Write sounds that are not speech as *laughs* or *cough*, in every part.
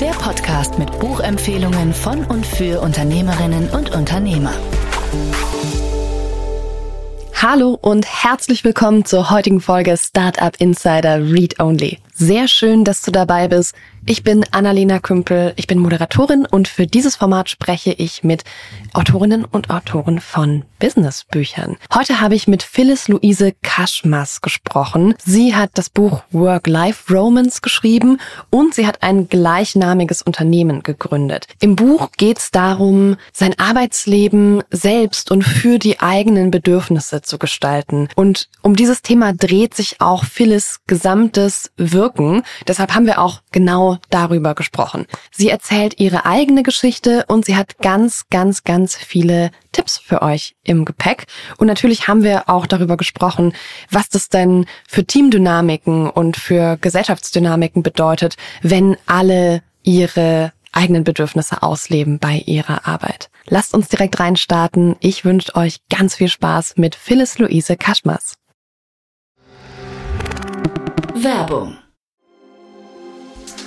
Der Podcast mit Buchempfehlungen von und für Unternehmerinnen und Unternehmer. Hallo und herzlich willkommen zur heutigen Folge Startup Insider Read Only. Sehr schön, dass du dabei bist. Ich bin Annalena Kümpel, ich bin Moderatorin und für dieses Format spreche ich mit Autorinnen und Autoren von Businessbüchern. Heute habe ich mit Phyllis Luise Kaschmas gesprochen. Sie hat das Buch Work-Life-Romance geschrieben und sie hat ein gleichnamiges Unternehmen gegründet. Im Buch geht es darum, sein Arbeitsleben selbst und für die eigenen Bedürfnisse zu gestalten. Und um dieses Thema dreht sich auch Phyllis gesamtes Wirken. Deshalb haben wir auch genau darüber gesprochen. Sie erzählt ihre eigene Geschichte und sie hat ganz, ganz, ganz viele Tipps für euch im Gepäck. Und natürlich haben wir auch darüber gesprochen, was das denn für Teamdynamiken und für Gesellschaftsdynamiken bedeutet, wenn alle ihre eigenen Bedürfnisse ausleben bei ihrer Arbeit. Lasst uns direkt reinstarten. Ich wünsche euch ganz viel Spaß mit Phyllis Luise Kaschmas. Werbung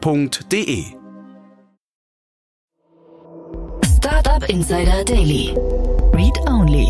f.de. Startup Insider Daily. Read Only.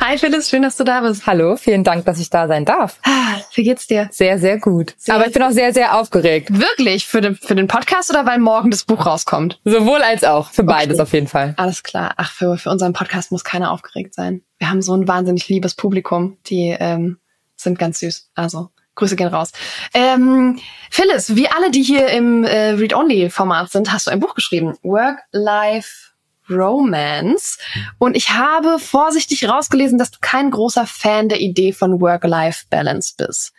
Hi Phyllis, schön, dass du da bist. Hallo, vielen Dank, dass ich da sein darf. Ah, wie geht's dir? Sehr, sehr gut. Sehr Aber ich bin auch sehr, sehr aufgeregt. Wirklich? Für den, für den Podcast oder weil morgen das Buch rauskommt? Sowohl als auch. Für beides Okay. auf jeden Fall. Alles klar. Ach, für, für unseren Podcast muss keiner aufgeregt sein. Wir haben so ein wahnsinnig liebes Publikum. Die ähm, sind ganz süß. Also, Grüße gehen raus. Ähm, Phyllis, wie alle, die hier im äh, Read-Only-Format sind, hast du ein Buch geschrieben. Work-Life Romance. Und ich habe vorsichtig rausgelesen, dass du kein großer Fan der Idee von Work-Life-Balance bist.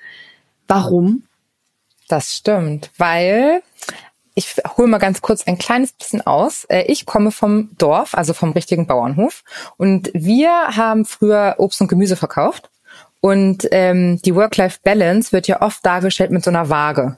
Warum? Das stimmt, weil ich hole mal ganz kurz ein kleines bisschen aus. Äh, Ich komme vom Dorf, also vom richtigen Bauernhof. Und wir haben früher Obst und Gemüse verkauft. Und ähm, die Work-Life-Balance wird ja oft dargestellt mit so einer Waage.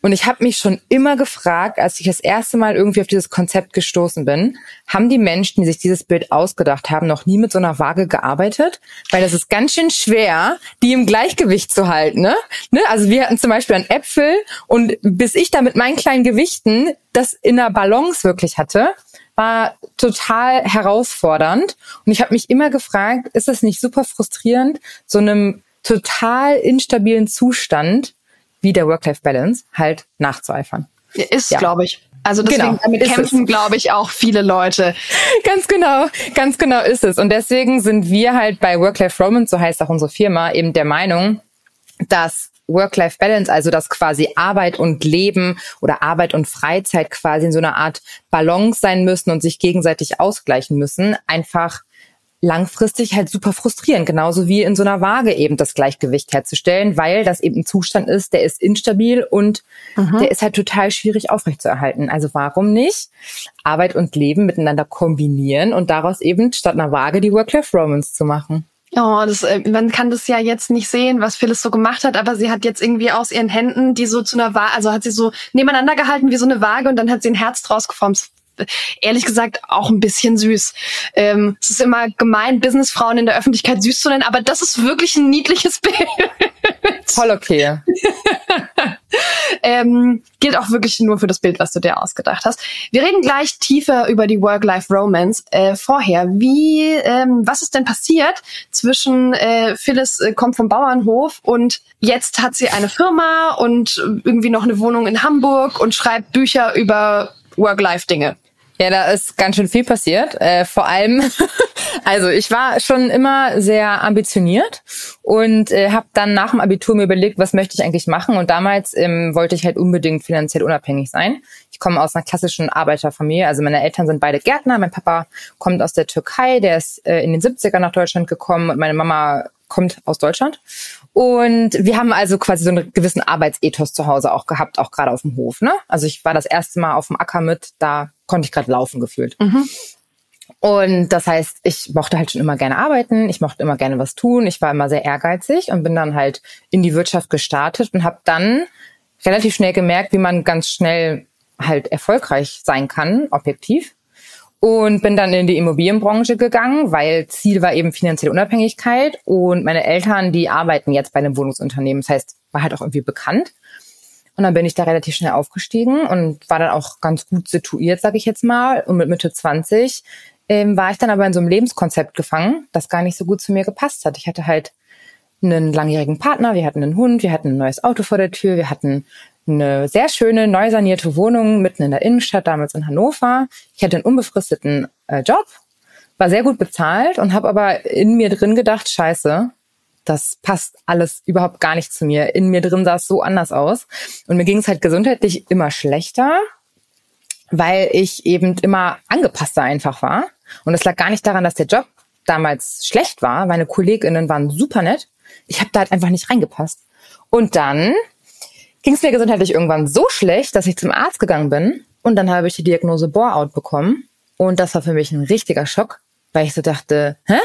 Und ich habe mich schon immer gefragt, als ich das erste Mal irgendwie auf dieses Konzept gestoßen bin, haben die Menschen, die sich dieses Bild ausgedacht haben, noch nie mit so einer Waage gearbeitet? Weil das ist ganz schön schwer, die im Gleichgewicht zu halten. Ne? Ne? Also wir hatten zum Beispiel einen Äpfel und bis ich da mit meinen kleinen Gewichten das in der Balance wirklich hatte, war total herausfordernd. Und ich habe mich immer gefragt, ist das nicht super frustrierend, so einem total instabilen Zustand wie der Work-Life-Balance halt nachzueifern. Ist, Ja. glaube ich. Also deswegen Genau, damit kämpfen, es. glaube ich, auch viele Leute. Ganz genau, ganz genau ist es. Und deswegen sind wir halt bei Work-Life Romance, so heißt auch unsere Firma, eben der Meinung, dass Work-Life-Balance, also dass quasi Arbeit und Leben oder Arbeit und Freizeit quasi in so einer Art Balance sein müssen und sich gegenseitig ausgleichen müssen, einfach langfristig halt super frustrierend, genauso wie in so einer Waage eben das Gleichgewicht herzustellen, weil das eben ein Zustand ist, der ist instabil und der ist halt total schwierig aufrechtzuerhalten. Also warum nicht Arbeit und Leben miteinander kombinieren und daraus eben statt einer Waage die Work-Life-Romance zu machen? Oh, das, äh, man kann das ja jetzt nicht sehen, was Phyllis so gemacht hat, aber sie hat jetzt irgendwie aus ihren Händen, die so zu einer Waage, also hat sie so nebeneinander gehalten wie so eine Waage und dann hat sie ein Herz draus geformt. Ehrlich gesagt auch ein bisschen süß. Ähm, es ist immer gemein, Businessfrauen in der Öffentlichkeit süß zu nennen, aber das ist wirklich ein niedliches *laughs* Bild. Voll okay. Ähm, gilt auch wirklich nur für das Bild, was du dir ausgedacht hast. Wir reden gleich tiefer über die Work-Life-Romance. Äh, vorher, wie, ähm, was ist denn passiert zwischen äh, Phyllis äh, kommt vom Bauernhof und jetzt hat sie eine Firma und irgendwie noch eine Wohnung in Hamburg und schreibt Bücher über Work-Life-Dinge? Ja, da ist ganz schön viel passiert. Äh, vor allem, *laughs* also ich war schon immer sehr ambitioniert und äh, habe dann nach dem Abitur mir überlegt, was möchte ich eigentlich machen. Und damals ähm, wollte ich halt unbedingt finanziell unabhängig sein. Ich komme aus einer klassischen Arbeiterfamilie. Also meine Eltern sind beide Gärtner. Mein Papa kommt aus der Türkei, der ist äh, in den 70er nach Deutschland gekommen und meine Mama kommt aus Deutschland. Und wir haben also quasi so einen gewissen Arbeitsethos zu Hause auch gehabt, auch gerade auf dem Hof. Ne? Also ich war das erste Mal auf dem Acker mit, da konnte ich gerade laufen gefühlt. Mhm. Und das heißt, ich mochte halt schon immer gerne arbeiten, ich mochte immer gerne was tun, ich war immer sehr ehrgeizig und bin dann halt in die Wirtschaft gestartet und habe dann relativ schnell gemerkt, wie man ganz schnell halt erfolgreich sein kann, objektiv und bin dann in die Immobilienbranche gegangen, weil Ziel war eben finanzielle Unabhängigkeit und meine Eltern, die arbeiten jetzt bei einem Wohnungsunternehmen, das heißt, war halt auch irgendwie bekannt. Und dann bin ich da relativ schnell aufgestiegen und war dann auch ganz gut situiert, sage ich jetzt mal. Und mit Mitte 20 ähm, war ich dann aber in so einem Lebenskonzept gefangen, das gar nicht so gut zu mir gepasst hat. Ich hatte halt einen langjährigen Partner, wir hatten einen Hund, wir hatten ein neues Auto vor der Tür, wir hatten eine sehr schöne, neu sanierte Wohnung mitten in der Innenstadt, damals in Hannover. Ich hatte einen unbefristeten äh, Job, war sehr gut bezahlt und habe aber in mir drin gedacht, scheiße, das passt alles überhaupt gar nicht zu mir. In mir drin sah es so anders aus. Und mir ging es halt gesundheitlich immer schlechter, weil ich eben immer angepasster einfach war. Und es lag gar nicht daran, dass der Job damals schlecht war. Meine KollegInnen waren super nett. Ich habe da halt einfach nicht reingepasst. Und dann ging es mir gesundheitlich irgendwann so schlecht, dass ich zum Arzt gegangen bin und dann habe ich die Diagnose Bore-out bekommen. Und das war für mich ein richtiger Schock, weil ich so dachte, hä?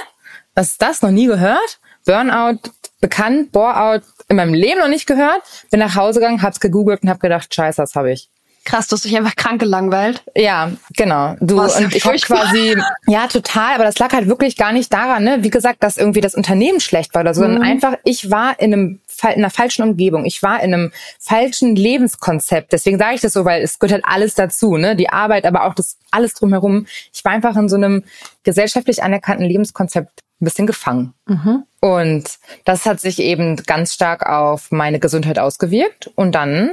Was ist das? Noch nie gehört? Burnout bekannt, Bore-out in meinem Leben noch nicht gehört. Bin nach Hause gegangen, hab's gegoogelt und hab gedacht, scheiße, das habe ich. Krass, du hast dich einfach krank gelangweilt. Ja, genau. Du Was, und ich habe quasi ja total, aber das lag halt wirklich gar nicht daran, ne? Wie gesagt, dass irgendwie das Unternehmen schlecht war oder so, mhm. sondern einfach ich war in einem in einer falschen Umgebung. Ich war in einem falschen Lebenskonzept. Deswegen sage ich das so, weil es gehört halt alles dazu, ne? Die Arbeit, aber auch das alles drumherum. Ich war einfach in so einem gesellschaftlich anerkannten Lebenskonzept ein bisschen gefangen. Mhm. Und das hat sich eben ganz stark auf meine Gesundheit ausgewirkt. Und dann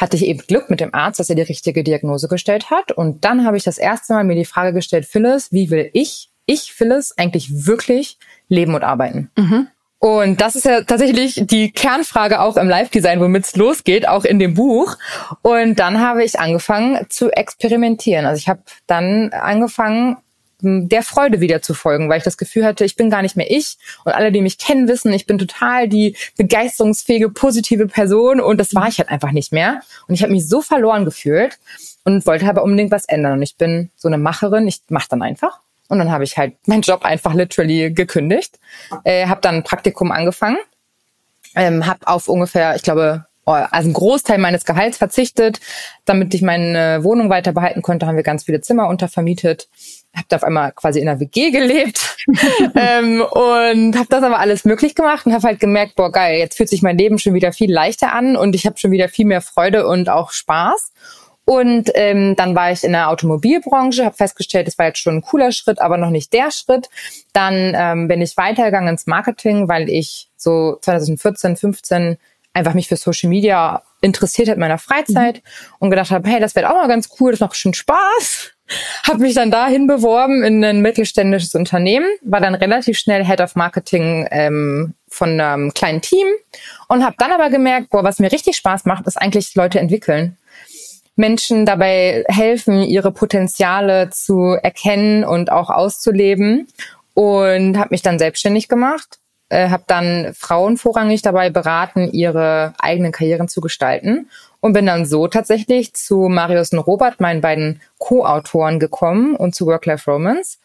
hatte ich eben Glück mit dem Arzt, dass er die richtige Diagnose gestellt hat. Und dann habe ich das erste Mal mir die Frage gestellt, Phyllis, wie will ich, ich Phyllis, eigentlich wirklich leben und arbeiten? Mhm. Und das ist ja tatsächlich die Kernfrage auch im Live-Design, womit es losgeht, auch in dem Buch. Und dann habe ich angefangen zu experimentieren. Also ich habe dann angefangen, der Freude wieder zu folgen, weil ich das Gefühl hatte, ich bin gar nicht mehr ich und alle, die mich kennen, wissen, ich bin total die begeisterungsfähige, positive Person und das war ich halt einfach nicht mehr. Und ich habe mich so verloren gefühlt und wollte aber unbedingt was ändern. Und ich bin so eine Macherin, ich mache dann einfach. Und dann habe ich halt meinen Job einfach literally gekündigt, äh, habe dann ein Praktikum angefangen, ähm, habe auf ungefähr, ich glaube, oh, also ein Großteil meines Gehalts verzichtet, damit ich meine Wohnung weiter behalten konnte, haben wir ganz viele Zimmer untervermietet habe da auf einmal quasi in einer WG gelebt *laughs* ähm, und habe das aber alles möglich gemacht und habe halt gemerkt, boah geil, jetzt fühlt sich mein Leben schon wieder viel leichter an und ich habe schon wieder viel mehr Freude und auch Spaß. Und ähm, dann war ich in der Automobilbranche, habe festgestellt, es war jetzt schon ein cooler Schritt, aber noch nicht der Schritt. Dann ähm, bin ich weitergegangen ins Marketing, weil ich so 2014, 15 einfach mich für Social Media interessiert hat in meiner Freizeit mhm. und gedacht habe, hey, das wird auch mal ganz cool, das macht schon Spaß habe mich dann dahin beworben in ein mittelständisches Unternehmen, war dann relativ schnell Head of Marketing ähm, von einem kleinen Team und habe dann aber gemerkt, boah, was mir richtig Spaß macht, ist eigentlich Leute entwickeln. Menschen dabei helfen, ihre Potenziale zu erkennen und auch auszuleben und habe mich dann selbstständig gemacht, äh, habe dann Frauen vorrangig dabei beraten, ihre eigenen Karrieren zu gestalten und bin dann so tatsächlich zu Marius und Robert, meinen beiden Co-Autoren, gekommen und zu Work-Life-Romance.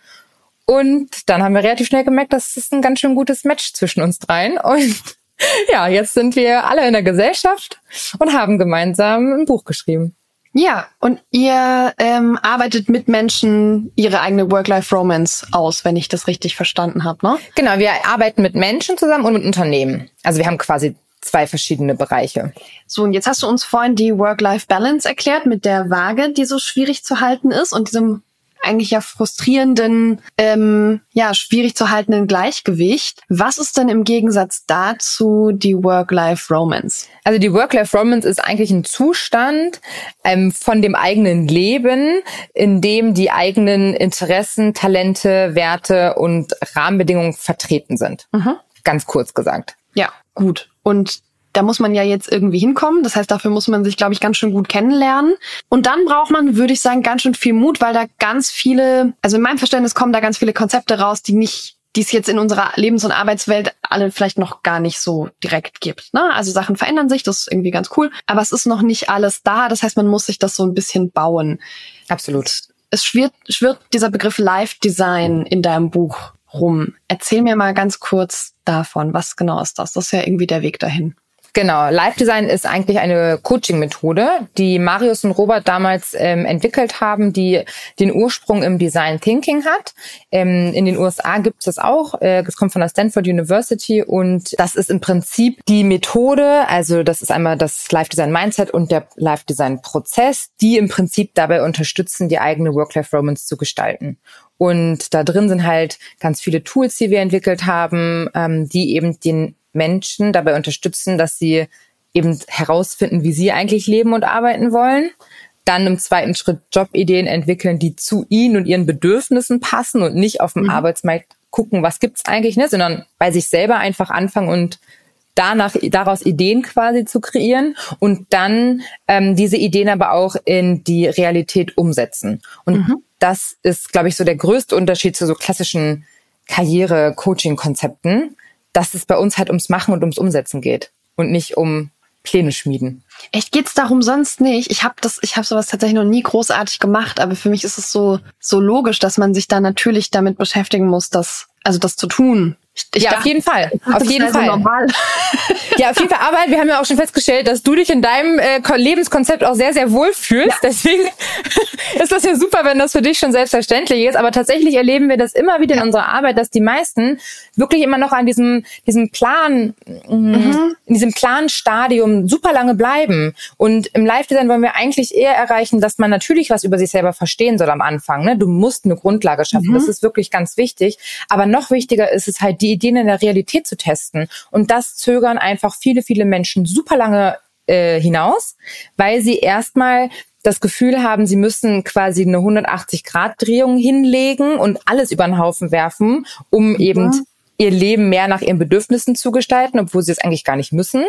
Und dann haben wir relativ schnell gemerkt, das ist ein ganz schön gutes Match zwischen uns dreien. Und *laughs* ja, jetzt sind wir alle in der Gesellschaft und haben gemeinsam ein Buch geschrieben. Ja, und ihr ähm, arbeitet mit Menschen ihre eigene Work-Life-Romance aus, wenn ich das richtig verstanden habe, ne? Genau, wir arbeiten mit Menschen zusammen und mit Unternehmen. Also wir haben quasi zwei verschiedene Bereiche. So, und jetzt hast du uns vorhin die Work-Life-Balance erklärt mit der Waage, die so schwierig zu halten ist und diesem eigentlich ja frustrierenden, ähm, ja, schwierig zu haltenden Gleichgewicht. Was ist denn im Gegensatz dazu die Work-Life-Romance? Also die Work-Life-Romance ist eigentlich ein Zustand ähm, von dem eigenen Leben, in dem die eigenen Interessen, Talente, Werte und Rahmenbedingungen vertreten sind. Mhm. Ganz kurz gesagt. Ja, gut. Und da muss man ja jetzt irgendwie hinkommen. Das heißt, dafür muss man sich, glaube ich, ganz schön gut kennenlernen. Und dann braucht man, würde ich sagen, ganz schön viel Mut, weil da ganz viele, also in meinem Verständnis kommen da ganz viele Konzepte raus, die nicht die es jetzt in unserer Lebens- und Arbeitswelt alle vielleicht noch gar nicht so direkt gibt. Ne? Also Sachen verändern sich, das ist irgendwie ganz cool, aber es ist noch nicht alles da. Das heißt, man muss sich das so ein bisschen bauen. Absolut. Es schwirrt, schwirrt dieser Begriff Live Design in deinem Buch rum. Erzähl mir mal ganz kurz davon. Was genau ist das? Das ist ja irgendwie der Weg dahin. Genau, Live Design ist eigentlich eine Coaching-Methode, die Marius und Robert damals ähm, entwickelt haben, die den Ursprung im Design Thinking hat. Ähm, in den USA gibt es das auch. Äh, es kommt von der Stanford University und das ist im Prinzip die Methode, also das ist einmal das Live Design Mindset und der Live Design Prozess, die im Prinzip dabei unterstützen, die eigene Work-Life-Romance zu gestalten. Und da drin sind halt ganz viele Tools, die wir entwickelt haben, ähm, die eben den Menschen dabei unterstützen, dass sie eben herausfinden, wie sie eigentlich leben und arbeiten wollen. Dann im zweiten Schritt Jobideen entwickeln, die zu ihnen und ihren Bedürfnissen passen und nicht auf dem mhm. Arbeitsmarkt gucken, was gibt's eigentlich, ne, sondern bei sich selber einfach anfangen und danach daraus Ideen quasi zu kreieren und dann ähm, diese Ideen aber auch in die Realität umsetzen. Und mhm. das ist, glaube ich, so der größte Unterschied zu so klassischen Karriere-Coaching-Konzepten, dass es bei uns halt ums Machen und ums Umsetzen geht und nicht um Pläne schmieden. Echt geht's darum sonst nicht? Ich habe das, ich habe sowas tatsächlich noch nie großartig gemacht, aber für mich ist es so so logisch, dass man sich da natürlich damit beschäftigen muss, das also das zu tun. Ich ja, dachte, auf jeden Fall. Auf jeden Fall. Normal. *laughs* Ja, auf jeden Fall. Aber wir haben ja auch schon festgestellt, dass du dich in deinem äh, Lebenskonzept auch sehr, sehr wohl fühlst. Ja. Deswegen *laughs* ist das ja super, wenn das für dich schon selbstverständlich ist. Aber tatsächlich erleben wir das immer wieder in unserer Arbeit, dass die meisten wirklich immer noch an diesem, diesem Plan, mm, mhm. in diesem Planstadium super lange bleiben. Und im Live-Design wollen wir eigentlich eher erreichen, dass man natürlich was über sich selber verstehen soll am Anfang. Ne? Du musst eine Grundlage schaffen. Mhm. Das ist wirklich ganz wichtig. Aber noch wichtiger ist es halt, die Ideen in der Realität zu testen. Und das zögern einfach viele, viele Menschen super lange äh, hinaus, weil sie erstmal das Gefühl haben, sie müssen quasi eine 180-Grad-Drehung hinlegen und alles über den Haufen werfen, um eben ihr Leben mehr nach ihren Bedürfnissen zu gestalten, obwohl sie es eigentlich gar nicht müssen.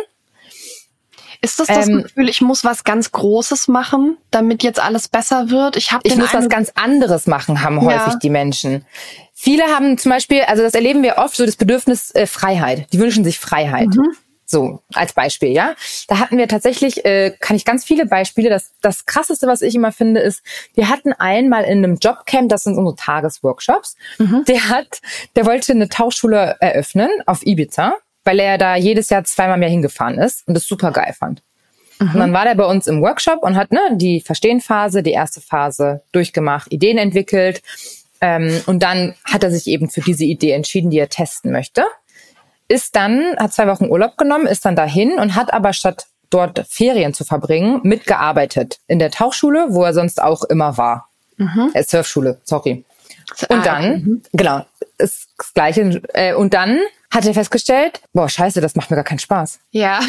Ist das das ähm, Gefühl, ich muss was ganz Großes machen, damit jetzt alles besser wird? Ich, hab ich muss was ganz anderes machen, haben häufig ja. die Menschen. Viele haben zum Beispiel, also das erleben wir oft, so das Bedürfnis äh, Freiheit. Die wünschen sich Freiheit. Mhm. So, als Beispiel, ja. Da hatten wir tatsächlich, äh, kann ich ganz viele Beispiele. Das, das krasseste, was ich immer finde, ist, wir hatten einmal in einem Jobcamp, das sind unsere Tagesworkshops, mhm. der hat, der wollte eine Tauchschule eröffnen auf Ibiza, weil er da jedes Jahr zweimal mehr hingefahren ist und das super geil fand. Mhm. Und dann war der bei uns im Workshop und hat ne, die Verstehenphase, die erste Phase durchgemacht, Ideen entwickelt, ähm, und dann hat er sich eben für diese Idee entschieden, die er testen möchte. Ist dann, hat zwei Wochen Urlaub genommen, ist dann dahin und hat aber statt dort Ferien zu verbringen, mitgearbeitet in der Tauchschule, wo er sonst auch immer war. Mhm. Äh, Surfschule, sorry. Und dann, mhm. genau, ist das Gleiche. Äh, und dann hat er festgestellt, boah, scheiße, das macht mir gar keinen Spaß. Ja.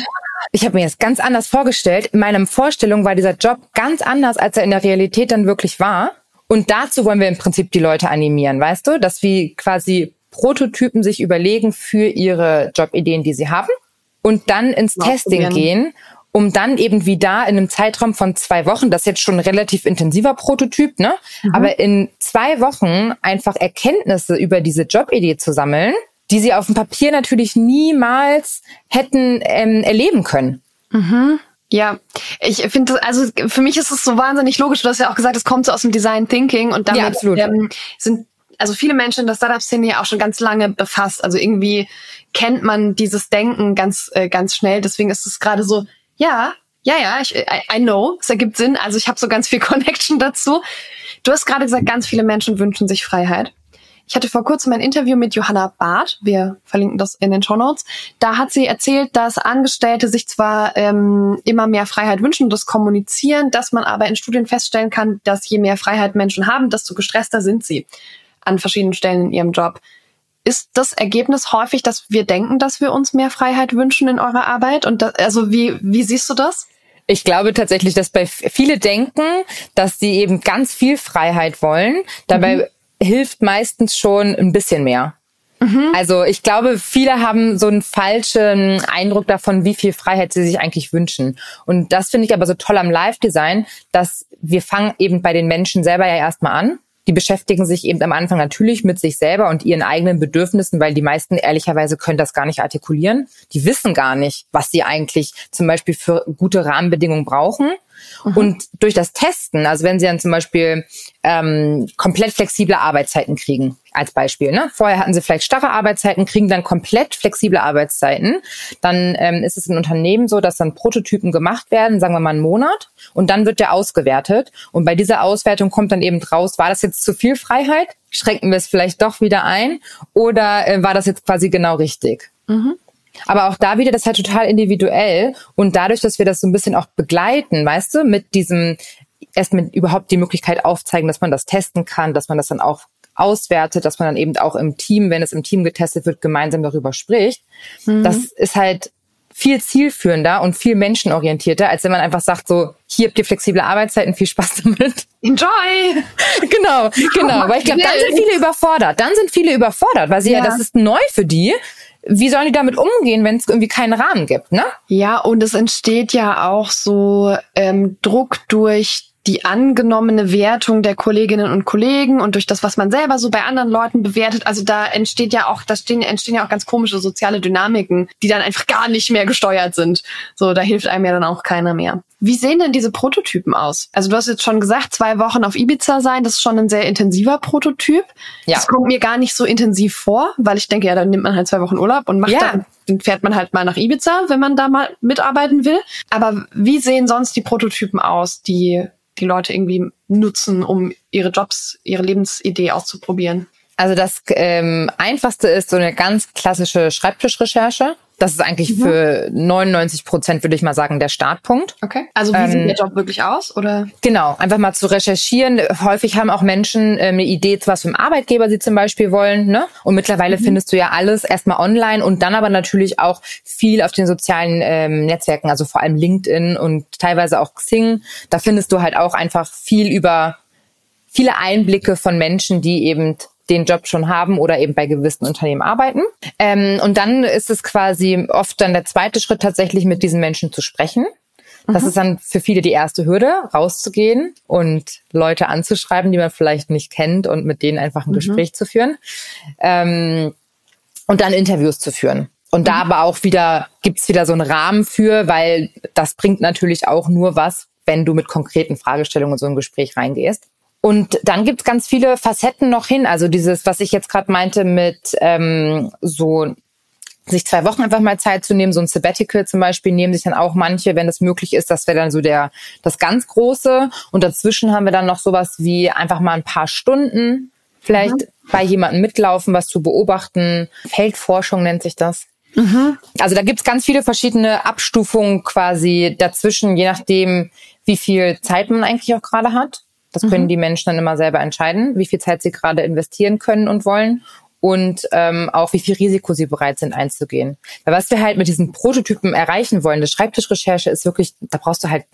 Ich habe mir das ganz anders vorgestellt. In meiner Vorstellung war dieser Job ganz anders, als er in der Realität dann wirklich war. Und dazu wollen wir im Prinzip die Leute animieren, weißt du, dass wir quasi Prototypen sich überlegen für ihre Jobideen, die sie haben und dann ins Testing gehen, um dann eben wie da in einem Zeitraum von zwei Wochen, das ist jetzt schon ein relativ intensiver Prototyp, ne? Mhm. Aber in zwei Wochen einfach Erkenntnisse über diese Jobidee zu sammeln, die sie auf dem Papier natürlich niemals hätten ähm, erleben können. Mhm. Ja, ich finde, also für mich ist es so wahnsinnig logisch. Du hast ja auch gesagt, es kommt so aus dem Design Thinking und damit ja, ähm, sind also viele Menschen in der Startup-Szene ja auch schon ganz lange befasst. Also irgendwie kennt man dieses Denken ganz äh, ganz schnell. Deswegen ist es gerade so, ja, ja, ja, ich, I, I know, es ergibt Sinn. Also ich habe so ganz viel *laughs* Connection dazu. Du hast gerade gesagt, ganz viele Menschen wünschen sich Freiheit. Ich hatte vor kurzem ein Interview mit Johanna Barth. Wir verlinken das in den Show Notes. Da hat sie erzählt, dass Angestellte sich zwar ähm, immer mehr Freiheit wünschen und das kommunizieren, dass man aber in Studien feststellen kann, dass je mehr Freiheit Menschen haben, desto gestresster sind sie an verschiedenen Stellen in ihrem Job. Ist das Ergebnis häufig, dass wir denken, dass wir uns mehr Freiheit wünschen in eurer Arbeit? Und das, also wie, wie siehst du das? Ich glaube tatsächlich, dass bei viele denken, dass sie eben ganz viel Freiheit wollen. Dabei mhm. hilft meistens schon ein bisschen mehr. Mhm. Also ich glaube, viele haben so einen falschen Eindruck davon, wie viel Freiheit sie sich eigentlich wünschen. Und das finde ich aber so toll am Live-Design, dass wir fangen eben bei den Menschen selber ja erstmal an die beschäftigen sich eben am Anfang natürlich mit sich selber und ihren eigenen Bedürfnissen, weil die meisten ehrlicherweise können das gar nicht artikulieren. Die wissen gar nicht, was sie eigentlich zum Beispiel für gute Rahmenbedingungen brauchen. Mhm. Und durch das Testen, also wenn Sie dann zum Beispiel ähm, komplett flexible Arbeitszeiten kriegen, als Beispiel. Ne? Vorher hatten Sie vielleicht starre Arbeitszeiten, kriegen dann komplett flexible Arbeitszeiten. Dann ähm, ist es in Unternehmen so, dass dann Prototypen gemacht werden, sagen wir mal einen Monat, und dann wird der ausgewertet. Und bei dieser Auswertung kommt dann eben raus, war das jetzt zu viel Freiheit? Schränken wir es vielleicht doch wieder ein? Oder äh, war das jetzt quasi genau richtig? Mhm. Aber auch da wieder, das ist halt total individuell. Und dadurch, dass wir das so ein bisschen auch begleiten, weißt du, mit diesem, erst mit überhaupt die Möglichkeit aufzeigen, dass man das testen kann, dass man das dann auch auswertet, dass man dann eben auch im Team, wenn es im Team getestet wird, gemeinsam darüber spricht. Mhm. Das ist halt viel zielführender und viel menschenorientierter, als wenn man einfach sagt, so, hier habt ihr flexible Arbeitszeiten, viel Spaß damit. Enjoy! *laughs* genau, genau. Weil ich glaube, dann sind viele überfordert. Dann sind viele überfordert, weil sie ja, ja das ist neu für die wie sollen die damit umgehen, wenn es irgendwie keinen Rahmen gibt, ne? Ja, und es entsteht ja auch so ähm, Druck durch die angenommene Wertung der Kolleginnen und Kollegen und durch das, was man selber so bei anderen Leuten bewertet. Also da entsteht ja auch, da stehen, entstehen ja auch ganz komische soziale Dynamiken, die dann einfach gar nicht mehr gesteuert sind. So, da hilft einem ja dann auch keiner mehr. Wie sehen denn diese Prototypen aus? Also du hast jetzt schon gesagt, zwei Wochen auf Ibiza sein, das ist schon ein sehr intensiver Prototyp. Ja. Das kommt mir gar nicht so intensiv vor, weil ich denke, ja, dann nimmt man halt zwei Wochen Urlaub und macht ja. dann dann fährt man halt mal nach Ibiza, wenn man da mal mitarbeiten will. Aber wie sehen sonst die Prototypen aus, die die Leute irgendwie nutzen, um ihre Jobs, ihre Lebensidee auszuprobieren? Also das ähm, einfachste ist so eine ganz klassische Schreibtischrecherche. Das ist eigentlich mhm. für 99 Prozent, würde ich mal sagen, der Startpunkt. Okay. Also wie ähm, sieht der Job wirklich aus? Oder? Genau, einfach mal zu recherchieren. Häufig haben auch Menschen äh, eine Idee, was für einen Arbeitgeber sie zum Beispiel wollen. Ne? Und mittlerweile mhm. findest du ja alles erstmal online und dann aber natürlich auch viel auf den sozialen ähm, Netzwerken, also vor allem LinkedIn und teilweise auch Xing. Da findest du halt auch einfach viel über viele Einblicke von Menschen, die eben den Job schon haben oder eben bei gewissen Unternehmen arbeiten. Ähm, und dann ist es quasi oft dann der zweite Schritt tatsächlich mit diesen Menschen zu sprechen. Das mhm. ist dann für viele die erste Hürde, rauszugehen und Leute anzuschreiben, die man vielleicht nicht kennt und mit denen einfach ein mhm. Gespräch zu führen. Ähm, und dann Interviews zu führen. Und da mhm. aber auch wieder gibt's wieder so einen Rahmen für, weil das bringt natürlich auch nur was, wenn du mit konkreten Fragestellungen in so ein Gespräch reingehst. Und dann gibt's ganz viele Facetten noch hin. Also dieses, was ich jetzt gerade meinte mit ähm, so sich zwei Wochen einfach mal Zeit zu nehmen, so ein Sabbatical zum Beispiel, nehmen sich dann auch manche, wenn das möglich ist, das wäre dann so der das ganz große. Und dazwischen haben wir dann noch sowas wie einfach mal ein paar Stunden vielleicht mhm. bei jemandem mitlaufen, was zu beobachten. Feldforschung nennt sich das. Mhm. Also da gibt's ganz viele verschiedene Abstufungen quasi dazwischen, je nachdem, wie viel Zeit man eigentlich auch gerade hat. Das können mhm. die Menschen dann immer selber entscheiden, wie viel Zeit sie gerade investieren können und wollen und ähm, auch wie viel Risiko sie bereit sind einzugehen. Weil was wir halt mit diesen Prototypen erreichen wollen, das Schreibtischrecherche ist wirklich, da brauchst du halt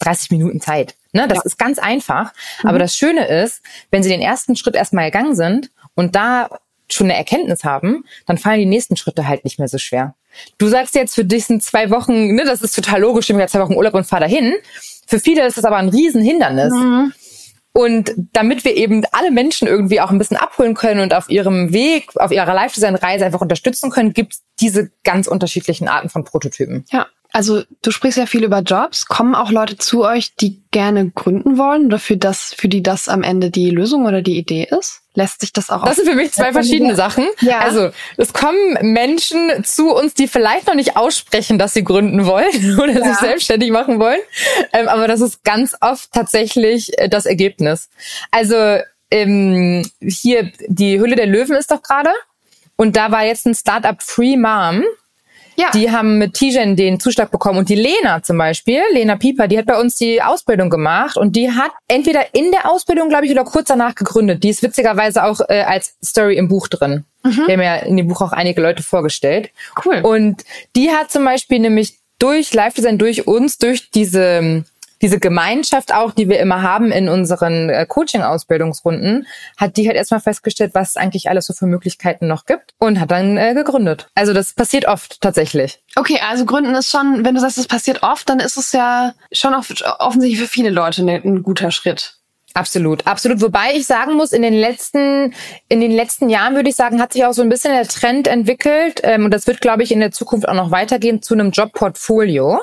30 Minuten Zeit. Ne? Das ja. ist ganz einfach. Mhm. Aber das Schöne ist, wenn sie den ersten Schritt erstmal gegangen sind und da schon eine Erkenntnis haben, dann fallen die nächsten Schritte halt nicht mehr so schwer. Du sagst jetzt, für dich sind zwei Wochen, ne, das ist total logisch, ich bin ja zwei Wochen Urlaub und fahr dahin. Für viele ist das aber ein Riesenhindernis. Mhm. Und damit wir eben alle Menschen irgendwie auch ein bisschen abholen können und auf ihrem Weg, auf ihrer Live-Design-Reise einfach unterstützen können, gibt es diese ganz unterschiedlichen Arten von Prototypen. Ja, also du sprichst ja viel über Jobs. Kommen auch Leute zu euch, die gerne gründen wollen oder für das, für die das am Ende die Lösung oder die Idee ist? Lässt sich das auch? Das sind für mich zwei verschiedene Sachen. Ja. Also es kommen Menschen zu uns, die vielleicht noch nicht aussprechen, dass sie gründen wollen *laughs* oder ja. sich selbstständig machen wollen. Ähm, aber das ist ganz oft tatsächlich äh, das Ergebnis. Also ähm, hier die Hülle der Löwen ist doch gerade. Und da war jetzt ein Startup Free Mom. Ja. Die haben mit Tijen den Zuschlag bekommen. Und die Lena zum Beispiel, Lena Pieper, die hat bei uns die Ausbildung gemacht und die hat entweder in der Ausbildung, glaube ich, oder kurz danach gegründet. Die ist witzigerweise auch äh, als Story im Buch drin. Mhm. Wir haben ja in dem Buch auch einige Leute vorgestellt. Cool. Und die hat zum Beispiel nämlich durch Live Design, durch uns, durch diese diese Gemeinschaft auch, die wir immer haben in unseren äh, Coaching-Ausbildungsrunden, hat die halt erstmal festgestellt, was es eigentlich alles so für Möglichkeiten noch gibt und hat dann äh, gegründet. Also das passiert oft tatsächlich. Okay, also Gründen ist schon, wenn du sagst, es passiert oft, dann ist es ja schon oft, offensichtlich für viele Leute ein, ein guter Schritt. Absolut, absolut. Wobei ich sagen muss, in den letzten, in den letzten Jahren würde ich sagen, hat sich auch so ein bisschen der Trend entwickelt. Ähm, und das wird, glaube ich, in der Zukunft auch noch weitergehen zu einem Jobportfolio.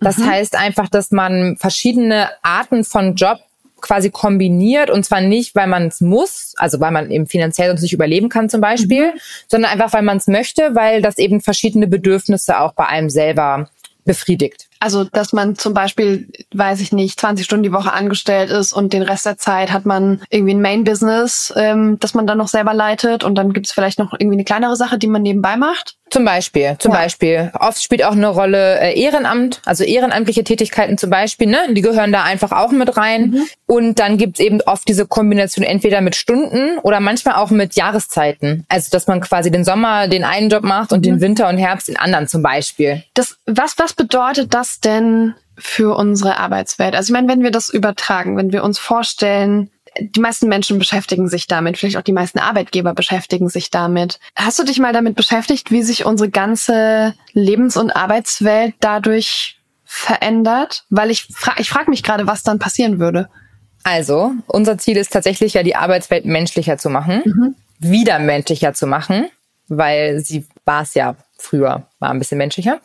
Das mhm. heißt einfach, dass man verschiedene Arten von Job quasi kombiniert und zwar nicht, weil man es muss, also weil man eben finanziell sonst nicht überleben kann zum Beispiel, mhm. sondern einfach, weil man es möchte, weil das eben verschiedene Bedürfnisse auch bei einem selber befriedigt. Also, dass man zum Beispiel, weiß ich nicht, 20 Stunden die Woche angestellt ist und den Rest der Zeit hat man irgendwie ein Main-Business, ähm, das man dann noch selber leitet und dann gibt es vielleicht noch irgendwie eine kleinere Sache, die man nebenbei macht. Zum Beispiel, zum ja. Beispiel. Oft spielt auch eine Rolle äh, Ehrenamt, also ehrenamtliche Tätigkeiten zum Beispiel, ne? Die gehören da einfach auch mit rein. Mhm. Und dann gibt's eben oft diese Kombination entweder mit Stunden oder manchmal auch mit Jahreszeiten. Also dass man quasi den Sommer den einen Job macht und mhm. den Winter und Herbst den anderen zum Beispiel. Das, was, was bedeutet das denn für unsere Arbeitswelt? Also ich meine, wenn wir das übertragen, wenn wir uns vorstellen, die meisten Menschen beschäftigen sich damit, vielleicht auch die meisten Arbeitgeber beschäftigen sich damit. Hast du dich mal damit beschäftigt, wie sich unsere ganze Lebens- und Arbeitswelt dadurch verändert? Weil ich, fra ich frage mich gerade, was dann passieren würde. Also, unser Ziel ist tatsächlich ja, die Arbeitswelt menschlicher zu machen, mhm. wieder menschlicher zu machen, weil sie war es ja früher war ein bisschen menschlicher.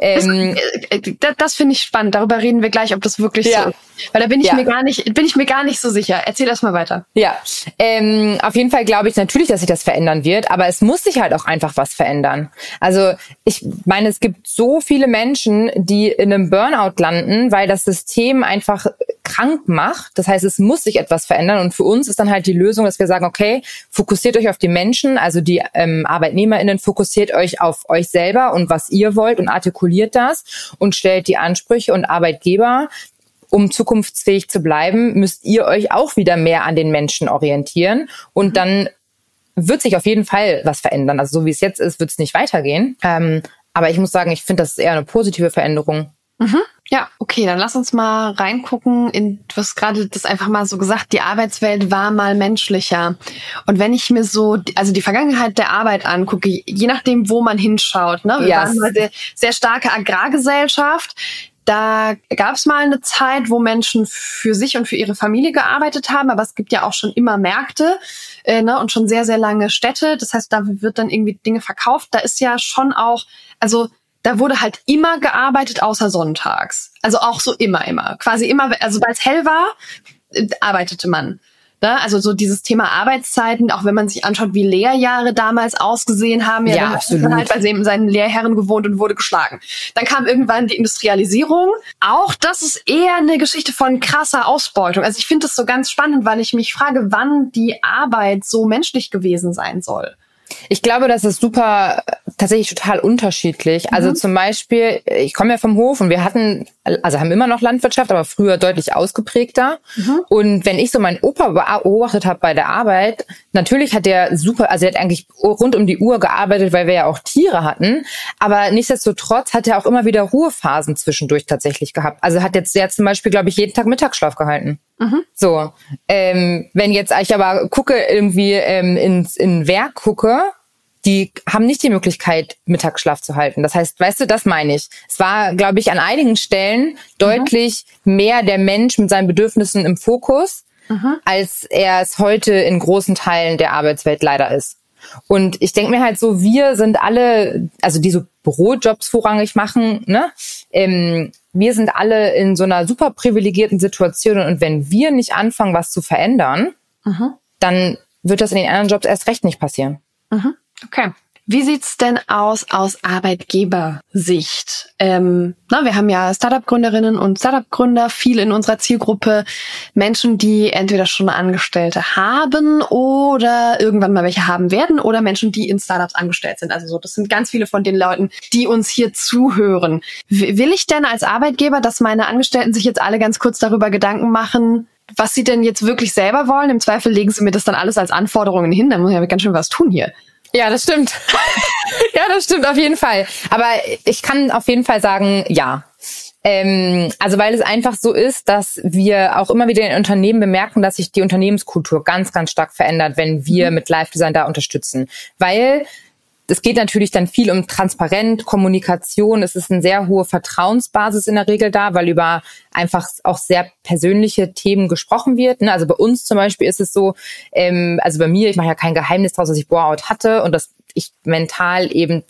Ähm, das, äh, das finde ich spannend. Darüber reden wir gleich, ob das wirklich ja. so ist. Weil da bin ich ja. mir gar nicht, bin ich mir gar nicht so sicher. Erzähl erst mal weiter. Ja, ähm, auf jeden Fall glaube ich natürlich, dass sich das verändern wird, aber es muss sich halt auch einfach was verändern. Also ich meine, es gibt so viele Menschen, die in einem Burnout landen, weil das System einfach krank macht. Das heißt, es muss sich etwas verändern und für uns ist dann halt die Lösung, dass wir sagen, okay, fokussiert euch auf die Menschen, also die ähm, ArbeitnehmerInnen, fokussiert euch auf euch selber und und was ihr wollt und artikuliert das und stellt die Ansprüche und Arbeitgeber um zukunftsfähig zu bleiben, müsst ihr euch auch wieder mehr an den Menschen orientieren und mhm. dann wird sich auf jeden Fall was verändern. Also so wie es jetzt ist, wird es nicht weitergehen. Ähm, aber ich muss sagen, ich finde, das ist eher eine positive Veränderung. Mhm. Ja, okay, dann lass uns mal reingucken in, du hast gerade das einfach mal so gesagt, die Arbeitswelt war mal menschlicher. Und wenn ich mir so, also die Vergangenheit der Arbeit angucke, je nachdem, wo man hinschaut, ne? Wir yes. waren eine sehr, starke Agrargesellschaft. Da gab es mal eine Zeit, wo Menschen für sich und für ihre Familie gearbeitet haben, aber es gibt ja auch schon immer Märkte äh, ne, und schon sehr, sehr lange Städte. Das heißt, da wird dann irgendwie Dinge verkauft. Da ist ja schon auch, also da wurde halt immer gearbeitet, außer sonntags. Also auch so immer, immer. Quasi immer, also weil es hell war, äh, arbeitete man. Ne? Also so dieses Thema Arbeitszeiten, auch wenn man sich anschaut, wie Lehrjahre damals ausgesehen haben, ja, ja dann absolut. man halt bei seinen Lehrherren gewohnt und wurde geschlagen. Dann kam irgendwann die Industrialisierung. Auch das ist eher eine Geschichte von krasser Ausbeutung. Also ich finde das so ganz spannend, weil ich mich frage, wann die Arbeit so menschlich gewesen sein soll. Ich glaube, das ist super, tatsächlich total unterschiedlich. Also mhm. zum Beispiel, ich komme ja vom Hof und wir hatten, also haben immer noch Landwirtschaft, aber früher deutlich ausgeprägter. Mhm. Und wenn ich so meinen Opa beobachtet habe bei der Arbeit, natürlich hat der super, also er hat eigentlich rund um die Uhr gearbeitet, weil wir ja auch Tiere hatten. Aber nichtsdestotrotz hat er auch immer wieder Ruhephasen zwischendurch tatsächlich gehabt. Also hat jetzt, der zum Beispiel, glaube ich, jeden Tag Mittagsschlaf gehalten. Mhm. So, ähm, wenn jetzt ich aber gucke, irgendwie ähm, ins in Werk gucke, die haben nicht die Möglichkeit, Mittagsschlaf zu halten. Das heißt, weißt du, das meine ich. Es war, glaube ich, an einigen Stellen deutlich mhm. mehr der Mensch mit seinen Bedürfnissen im Fokus, mhm. als er es heute in großen Teilen der Arbeitswelt leider ist. Und ich denke mir halt so, wir sind alle, also die so Bürojobs vorrangig machen, ne? Ähm, wir sind alle in so einer super privilegierten Situation und wenn wir nicht anfangen, was zu verändern, mhm. dann wird das in den anderen Jobs erst recht nicht passieren. Mhm. Okay. Wie sieht's denn aus aus Arbeitgebersicht? Ähm, na, wir haben ja Startup-Gründerinnen und Startup-Gründer, viel in unserer Zielgruppe Menschen, die entweder schon Angestellte haben oder irgendwann mal welche haben werden oder Menschen, die in Startups angestellt sind. Also so, das sind ganz viele von den Leuten, die uns hier zuhören. Will ich denn als Arbeitgeber, dass meine Angestellten sich jetzt alle ganz kurz darüber Gedanken machen, was sie denn jetzt wirklich selber wollen? Im Zweifel legen sie mir das dann alles als Anforderungen hin. Da muss ich ja ganz schön was tun hier. Ja, das stimmt. *laughs* ja, das stimmt auf jeden Fall. Aber ich kann auf jeden Fall sagen, ja. Ähm, also weil es einfach so ist, dass wir auch immer wieder in Unternehmen bemerken, dass sich die Unternehmenskultur ganz, ganz stark verändert, wenn wir mhm. mit Live Design da unterstützen. Weil es geht natürlich dann viel um Transparent, Kommunikation. Es ist eine sehr hohe Vertrauensbasis in der Regel da, weil über einfach auch sehr persönliche Themen gesprochen wird. Ne? Also bei uns zum Beispiel ist es so, ähm, also bei mir, ich mache ja kein Geheimnis daraus, dass ich Bore-out hatte und dass ich mental eben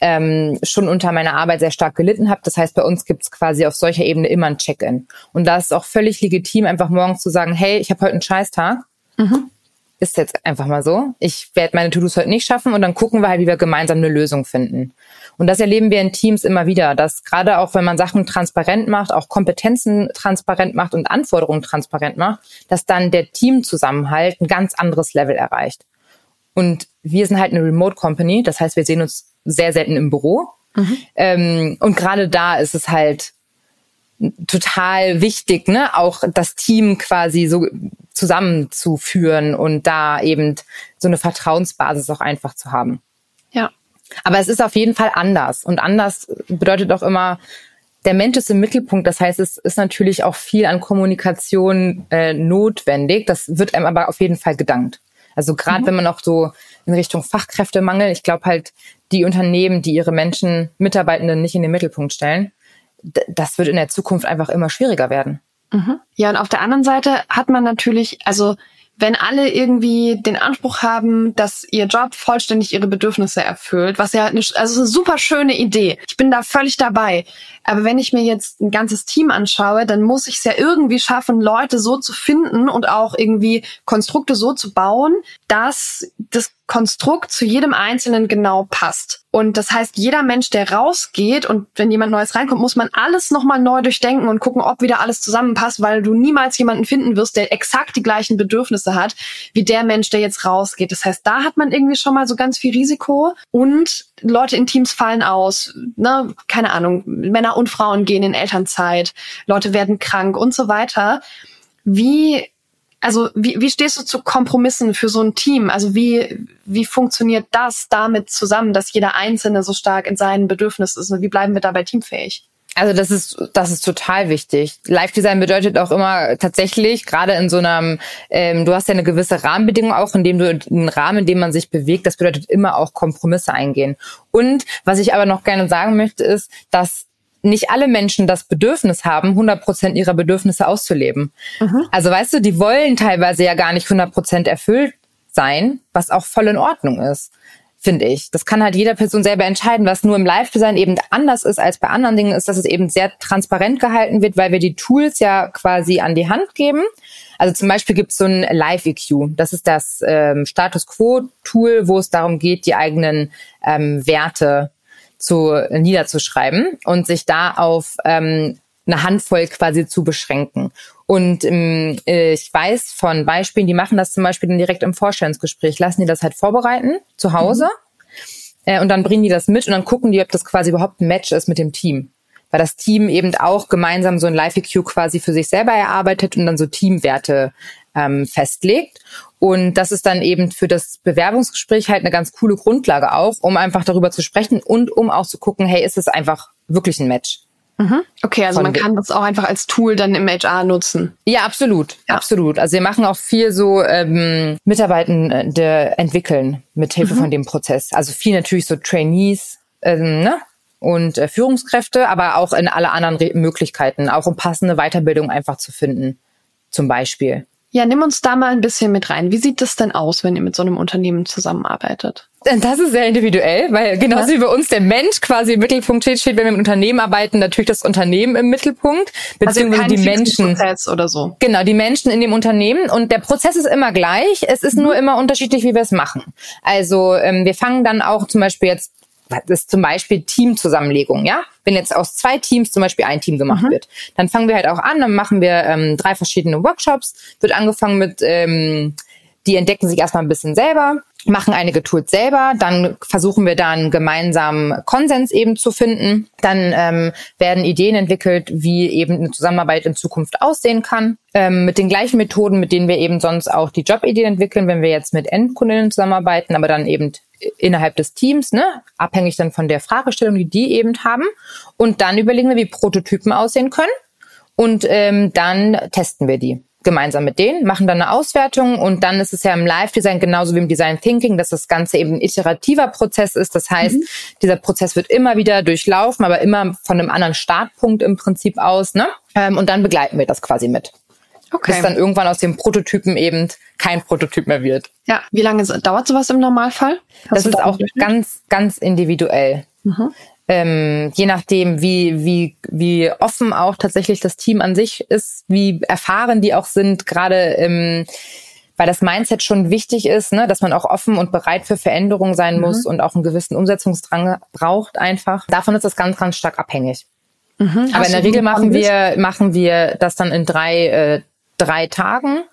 ähm, schon unter meiner Arbeit sehr stark gelitten habe. Das heißt, bei uns gibt's quasi auf solcher Ebene immer ein Check-in. Und da ist auch völlig legitim, einfach morgens zu sagen, hey, ich habe heute einen Scheißtag. Mhm ist jetzt einfach mal so. Ich werde meine To-Dos heute nicht schaffen und dann gucken wir halt, wie wir gemeinsam eine Lösung finden. Und das erleben wir in Teams immer wieder, dass gerade auch wenn man Sachen transparent macht, auch Kompetenzen transparent macht und Anforderungen transparent macht, dass dann der Teamzusammenhalt ein ganz anderes Level erreicht. Und wir sind halt eine Remote Company, das heißt, wir sehen uns sehr selten im Büro. Mhm. Ähm, und gerade da ist es halt total wichtig, ne, auch das Team quasi so zusammenzuführen und da eben so eine Vertrauensbasis auch einfach zu haben. Ja. Aber es ist auf jeden Fall anders. Und anders bedeutet auch immer, der Mensch ist im Mittelpunkt. Das heißt, es ist natürlich auch viel an Kommunikation äh, notwendig. Das wird einem aber auf jeden Fall gedankt. Also gerade mhm. wenn man auch so in Richtung Fachkräftemangel, ich glaube halt, die Unternehmen, die ihre Menschen, Mitarbeitenden nicht in den Mittelpunkt stellen, das wird in der Zukunft einfach immer schwieriger werden. Mhm. Ja, und auf der anderen Seite hat man natürlich, also wenn alle irgendwie den Anspruch haben, dass ihr Job vollständig ihre Bedürfnisse erfüllt, was ja eine, also eine super schöne Idee. Ich bin da völlig dabei. Aber wenn ich mir jetzt ein ganzes Team anschaue, dann muss ich es ja irgendwie schaffen, Leute so zu finden und auch irgendwie Konstrukte so zu bauen, dass das Konstrukt zu jedem Einzelnen genau passt. Und das heißt, jeder Mensch, der rausgeht und wenn jemand Neues reinkommt, muss man alles nochmal neu durchdenken und gucken, ob wieder alles zusammenpasst, weil du niemals jemanden finden wirst, der exakt die gleichen Bedürfnisse hat, wie der Mensch, der jetzt rausgeht. Das heißt, da hat man irgendwie schon mal so ganz viel Risiko und Leute in Teams fallen aus, ne, keine Ahnung, Männer und Frauen gehen in Elternzeit, Leute werden krank und so weiter. Wie also wie, wie stehst du zu Kompromissen für so ein Team? Also wie, wie funktioniert das damit zusammen, dass jeder Einzelne so stark in seinen Bedürfnissen ist? Und wie bleiben wir dabei teamfähig? Also das ist das ist total wichtig. Live Design bedeutet auch immer tatsächlich gerade in so einem ähm, du hast ja eine gewisse Rahmenbedingung auch, in dem du einen Rahmen, in dem man sich bewegt. Das bedeutet immer auch Kompromisse eingehen. Und was ich aber noch gerne sagen möchte ist, dass nicht alle Menschen das Bedürfnis haben, 100 Prozent ihrer Bedürfnisse auszuleben. Mhm. Also weißt du, die wollen teilweise ja gar nicht 100 Prozent erfüllt sein, was auch voll in Ordnung ist, finde ich. Das kann halt jeder Person selber entscheiden. Was nur im Live-Design eben anders ist als bei anderen Dingen, ist, dass es eben sehr transparent gehalten wird, weil wir die Tools ja quasi an die Hand geben. Also zum Beispiel gibt es so ein Live-EQ. Das ist das ähm, Status Quo-Tool, wo es darum geht, die eigenen ähm, Werte zu niederzuschreiben und sich da auf ähm, eine Handvoll quasi zu beschränken. Und ähm, ich weiß von Beispielen, die machen das zum Beispiel dann direkt im Vorstellungsgespräch, lassen die das halt vorbereiten zu Hause mhm. äh, und dann bringen die das mit und dann gucken die, ob das quasi überhaupt ein Match ist mit dem Team. Weil das Team eben auch gemeinsam so ein Live-EQ quasi für sich selber erarbeitet und dann so Teamwerte ähm, festlegt. Und das ist dann eben für das Bewerbungsgespräch halt eine ganz coole Grundlage auch, um einfach darüber zu sprechen und um auch zu gucken, hey, ist es einfach wirklich ein Match? Mhm. Okay, also man kann das auch einfach als Tool dann im HR nutzen. Ja, absolut, ja. absolut. Also wir machen auch viel so ähm, Mitarbeitende entwickeln mit Hilfe mhm. von dem Prozess. Also viel natürlich so Trainees ähm, ne? und äh, Führungskräfte, aber auch in alle anderen Re Möglichkeiten, auch um passende Weiterbildung einfach zu finden, zum Beispiel. Ja, nimm uns da mal ein bisschen mit rein. Wie sieht das denn aus, wenn ihr mit so einem Unternehmen zusammenarbeitet? Das ist sehr individuell, weil genauso ja. wie bei uns der Mensch quasi im Mittelpunkt steht, steht, wenn wir im Unternehmen arbeiten, natürlich das Unternehmen im Mittelpunkt, also beziehungsweise also die Menschen. Prozess oder so. Genau, die Menschen in dem Unternehmen und der Prozess ist immer gleich. Es ist mhm. nur immer unterschiedlich, wie wir es machen. Also ähm, wir fangen dann auch zum Beispiel jetzt das ist zum Beispiel Teamzusammenlegung, ja? Wenn jetzt aus zwei Teams zum Beispiel ein Team gemacht mhm. wird, dann fangen wir halt auch an, dann machen wir ähm, drei verschiedene Workshops, wird angefangen mit ähm, die entdecken sich erstmal ein bisschen selber, machen einige Tools selber, dann versuchen wir da einen gemeinsamen Konsens eben zu finden. Dann ähm, werden Ideen entwickelt, wie eben eine Zusammenarbeit in Zukunft aussehen kann. Ähm, mit den gleichen Methoden, mit denen wir eben sonst auch die Jobideen entwickeln, wenn wir jetzt mit Endkundinnen zusammenarbeiten, aber dann eben innerhalb des Teams, ne, abhängig dann von der Fragestellung, die die eben haben. Und dann überlegen wir, wie Prototypen aussehen können. Und ähm, dann testen wir die gemeinsam mit denen, machen dann eine Auswertung und dann ist es ja im Live-Design genauso wie im Design Thinking, dass das Ganze eben ein iterativer Prozess ist. Das heißt, mhm. dieser Prozess wird immer wieder durchlaufen, aber immer von einem anderen Startpunkt im Prinzip aus. Ne? Ähm, und dann begleiten wir das quasi mit. Okay. Bis dann irgendwann aus dem Prototypen eben kein Prototyp mehr wird. Ja, wie lange dauert sowas im Normalfall? Hast das ist auch ganz, ganz individuell. Mhm ähm, je nachdem, wie, wie, wie offen auch tatsächlich das Team an sich ist, wie erfahren die auch sind, gerade ähm, weil das Mindset schon wichtig ist, ne, dass man auch offen und bereit für Veränderungen sein mhm. muss und auch einen gewissen Umsetzungsdrang braucht einfach. Davon ist das ganz, ganz stark abhängig. Mhm. Aber in der Regel machen wir, machen wir das dann in drei, äh, drei Tagen.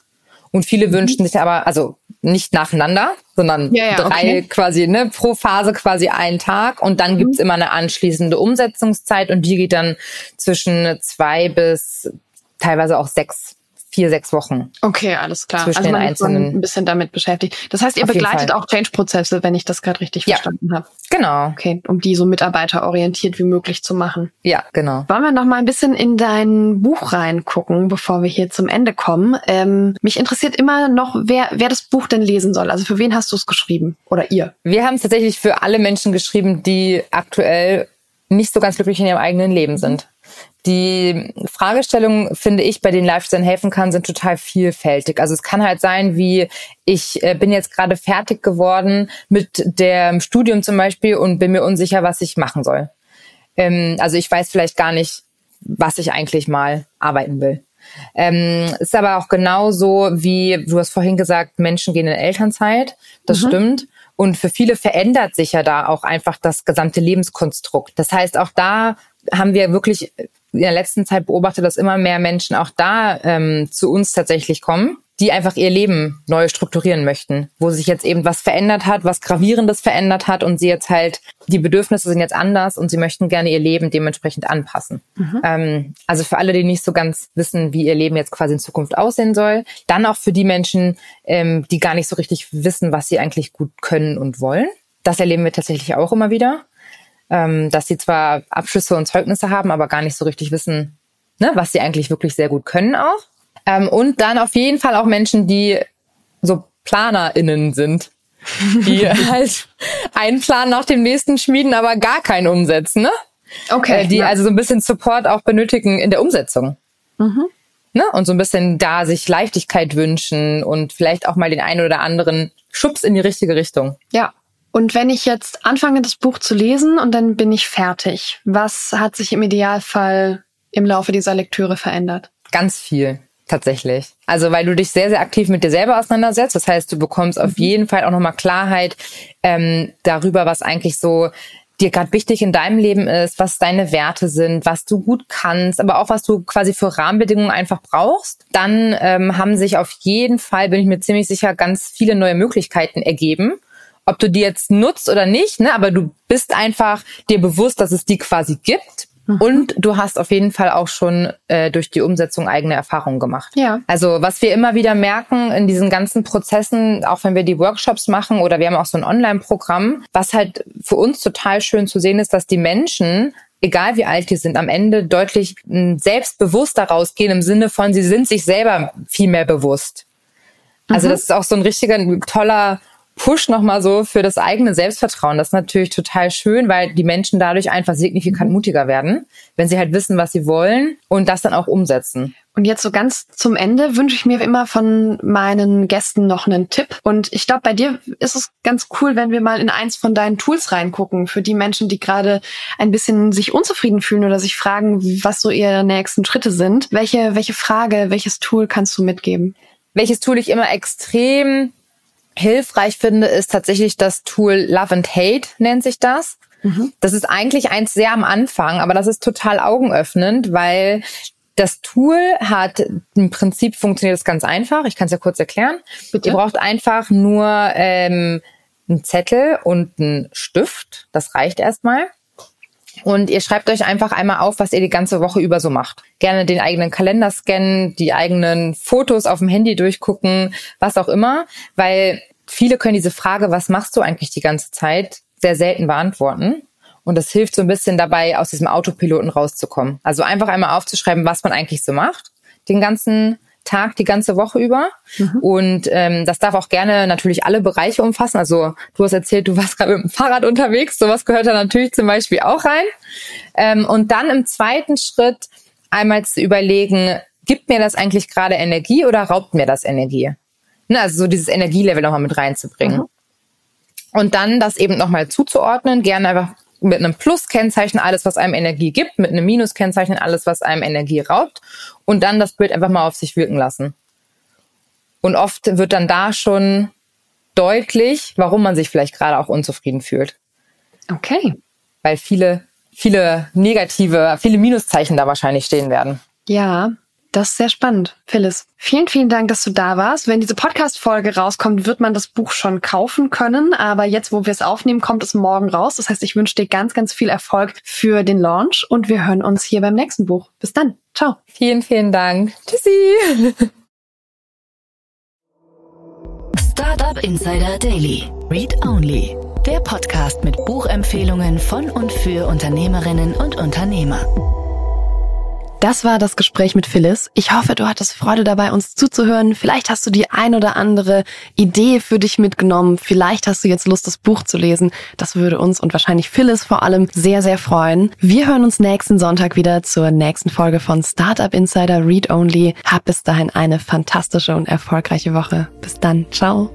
Und viele mhm. wünschen sich aber, also nicht nacheinander, sondern ja, ja, drei okay. quasi, ne, pro Phase quasi einen Tag und dann mhm. gibt's immer eine anschließende Umsetzungszeit und die geht dann zwischen zwei bis teilweise auch sechs vier, sechs Wochen. Okay, alles klar. Zwischen also man den einzelnen. ein bisschen damit beschäftigt. Das heißt, ihr begleitet auch Change-Prozesse, wenn ich das gerade richtig ja, verstanden habe. Genau. Okay, um die so mitarbeiterorientiert wie möglich zu machen. Ja, genau. Wollen wir noch mal ein bisschen in dein Buch reingucken, bevor wir hier zum Ende kommen? Ähm, mich interessiert immer noch, wer, wer das Buch denn lesen soll. Also für wen hast du es geschrieben? Oder ihr? Wir haben es tatsächlich für alle Menschen geschrieben, die aktuell nicht so ganz glücklich in ihrem eigenen Leben sind. Die Fragestellungen, finde ich, bei denen Live-Design helfen kann, sind total vielfältig. Also es kann halt sein, wie ich äh, bin jetzt gerade fertig geworden mit dem Studium zum Beispiel und bin mir unsicher, was ich machen soll. Ähm, also ich weiß vielleicht gar nicht, was ich eigentlich mal arbeiten will. Ähm, ist aber auch genauso wie, du hast vorhin gesagt, Menschen gehen in Elternzeit. Das mhm. stimmt. Und für viele verändert sich ja da auch einfach das gesamte Lebenskonstrukt. Das heißt, auch da haben wir wirklich in der letzten Zeit beobachtet, dass immer mehr Menschen auch da ähm, zu uns tatsächlich kommen, die einfach ihr Leben neu strukturieren möchten, wo sich jetzt eben was verändert hat, was gravierendes verändert hat und sie jetzt halt, die Bedürfnisse sind jetzt anders und sie möchten gerne ihr Leben dementsprechend anpassen. Mhm. Ähm, also für alle, die nicht so ganz wissen, wie ihr Leben jetzt quasi in Zukunft aussehen soll, dann auch für die Menschen, ähm, die gar nicht so richtig wissen, was sie eigentlich gut können und wollen. Das erleben wir tatsächlich auch immer wieder ähm, dass sie zwar Abschlüsse und Zeugnisse haben, aber gar nicht so richtig wissen, ne, was sie eigentlich wirklich sehr gut können auch. Ähm, und dann auf jeden Fall auch Menschen, die so PlanerInnen sind, die *laughs* halt einen Plan nach dem nächsten schmieden, aber gar keinen umsetzen, ne? Okay. Äh, die ja. also so ein bisschen Support auch benötigen in der Umsetzung. Mhm. Ne? Und so ein bisschen da sich Leichtigkeit wünschen und vielleicht auch mal den einen oder anderen Schubs in die richtige Richtung. Ja, und wenn ich jetzt anfange, das Buch zu lesen und dann bin ich fertig, was hat sich im Idealfall im Laufe dieser Lektüre verändert? Ganz viel. Tatsächlich. Also weil du dich sehr, sehr aktiv mit dir selber auseinandersetzt. Das heißt, du bekommst mhm. auf jeden Fall auch nochmal Klarheit ähm, darüber, was eigentlich so dir gerade wichtig in deinem Leben ist, was deine Werte sind, was du gut kannst, aber auch was du quasi für Rahmenbedingungen einfach brauchst, dann ähm, haben sich auf jeden Fall, bin ich mir ziemlich sicher, ganz viele neue Möglichkeiten ergeben ob du die jetzt nutzt oder nicht, ne, aber du bist einfach dir bewusst, dass es die quasi gibt. Mhm. Und du hast auf jeden Fall auch schon äh, durch die Umsetzung eigene Erfahrungen gemacht. Ja. Also was wir immer wieder merken in diesen ganzen Prozessen, auch wenn wir die Workshops machen oder wir haben auch so ein Online-Programm, was halt für uns total schön zu sehen ist, dass die Menschen egal wie alt die sind, am Ende deutlich hm, selbstbewusster rausgehen im Sinne von, sie sind sich selber viel mehr bewusst. Also mhm. das ist auch so ein richtiger toller Push nochmal so für das eigene Selbstvertrauen. Das ist natürlich total schön, weil die Menschen dadurch einfach signifikant mutiger werden, wenn sie halt wissen, was sie wollen und das dann auch umsetzen. Und jetzt so ganz zum Ende wünsche ich mir immer von meinen Gästen noch einen Tipp. Und ich glaube, bei dir ist es ganz cool, wenn wir mal in eins von deinen Tools reingucken, für die Menschen, die gerade ein bisschen sich unzufrieden fühlen oder sich fragen, was so ihre nächsten Schritte sind. Welche, welche Frage, welches Tool kannst du mitgeben? Welches Tool ich immer extrem hilfreich finde, ist tatsächlich das Tool Love and Hate, nennt sich das. Mhm. Das ist eigentlich eins sehr am Anfang, aber das ist total augenöffnend, weil das Tool hat im Prinzip funktioniert es ganz einfach. Ich kann es ja kurz erklären. Bitte? Ihr braucht einfach nur ähm, einen Zettel und einen Stift. Das reicht erstmal. Und ihr schreibt euch einfach einmal auf, was ihr die ganze Woche über so macht. Gerne den eigenen Kalender scannen, die eigenen Fotos auf dem Handy durchgucken, was auch immer, weil viele können diese Frage, was machst du eigentlich die ganze Zeit, sehr selten beantworten. Und das hilft so ein bisschen dabei, aus diesem Autopiloten rauszukommen. Also einfach einmal aufzuschreiben, was man eigentlich so macht, den ganzen Tag, die ganze Woche über. Mhm. Und ähm, das darf auch gerne natürlich alle Bereiche umfassen. Also du hast erzählt, du warst gerade mit dem Fahrrad unterwegs. Sowas gehört da natürlich zum Beispiel auch rein. Ähm, und dann im zweiten Schritt einmal zu überlegen, gibt mir das eigentlich gerade Energie oder raubt mir das Energie? Ne, also so dieses Energielevel nochmal mit reinzubringen. Mhm. Und dann das eben nochmal zuzuordnen, gerne einfach mit einem Plus-Kennzeichen alles, was einem Energie gibt, mit einem Minus-Kennzeichen alles, was einem Energie raubt und dann das Bild einfach mal auf sich wirken lassen. Und oft wird dann da schon deutlich, warum man sich vielleicht gerade auch unzufrieden fühlt. Okay. Weil viele, viele negative, viele Minuszeichen da wahrscheinlich stehen werden. Ja, das ist sehr spannend. Phyllis, vielen, vielen Dank, dass du da warst. Wenn diese Podcast-Folge rauskommt, wird man das Buch schon kaufen können. Aber jetzt, wo wir es aufnehmen, kommt es morgen raus. Das heißt, ich wünsche dir ganz, ganz viel Erfolg für den Launch und wir hören uns hier beim nächsten Buch. Bis dann. Ciao. Vielen, vielen Dank. Tschüssi. *laughs* Startup Insider Daily. Read Only. Der Podcast mit Buchempfehlungen von und für Unternehmerinnen und Unternehmer. Das war das Gespräch mit Phyllis. Ich hoffe, du hattest Freude dabei, uns zuzuhören. Vielleicht hast du die ein oder andere Idee für dich mitgenommen. Vielleicht hast du jetzt Lust, das Buch zu lesen. Das würde uns und wahrscheinlich Phyllis vor allem sehr, sehr freuen. Wir hören uns nächsten Sonntag wieder zur nächsten Folge von Startup Insider Read Only. Hab bis dahin eine fantastische und erfolgreiche Woche. Bis dann. Ciao.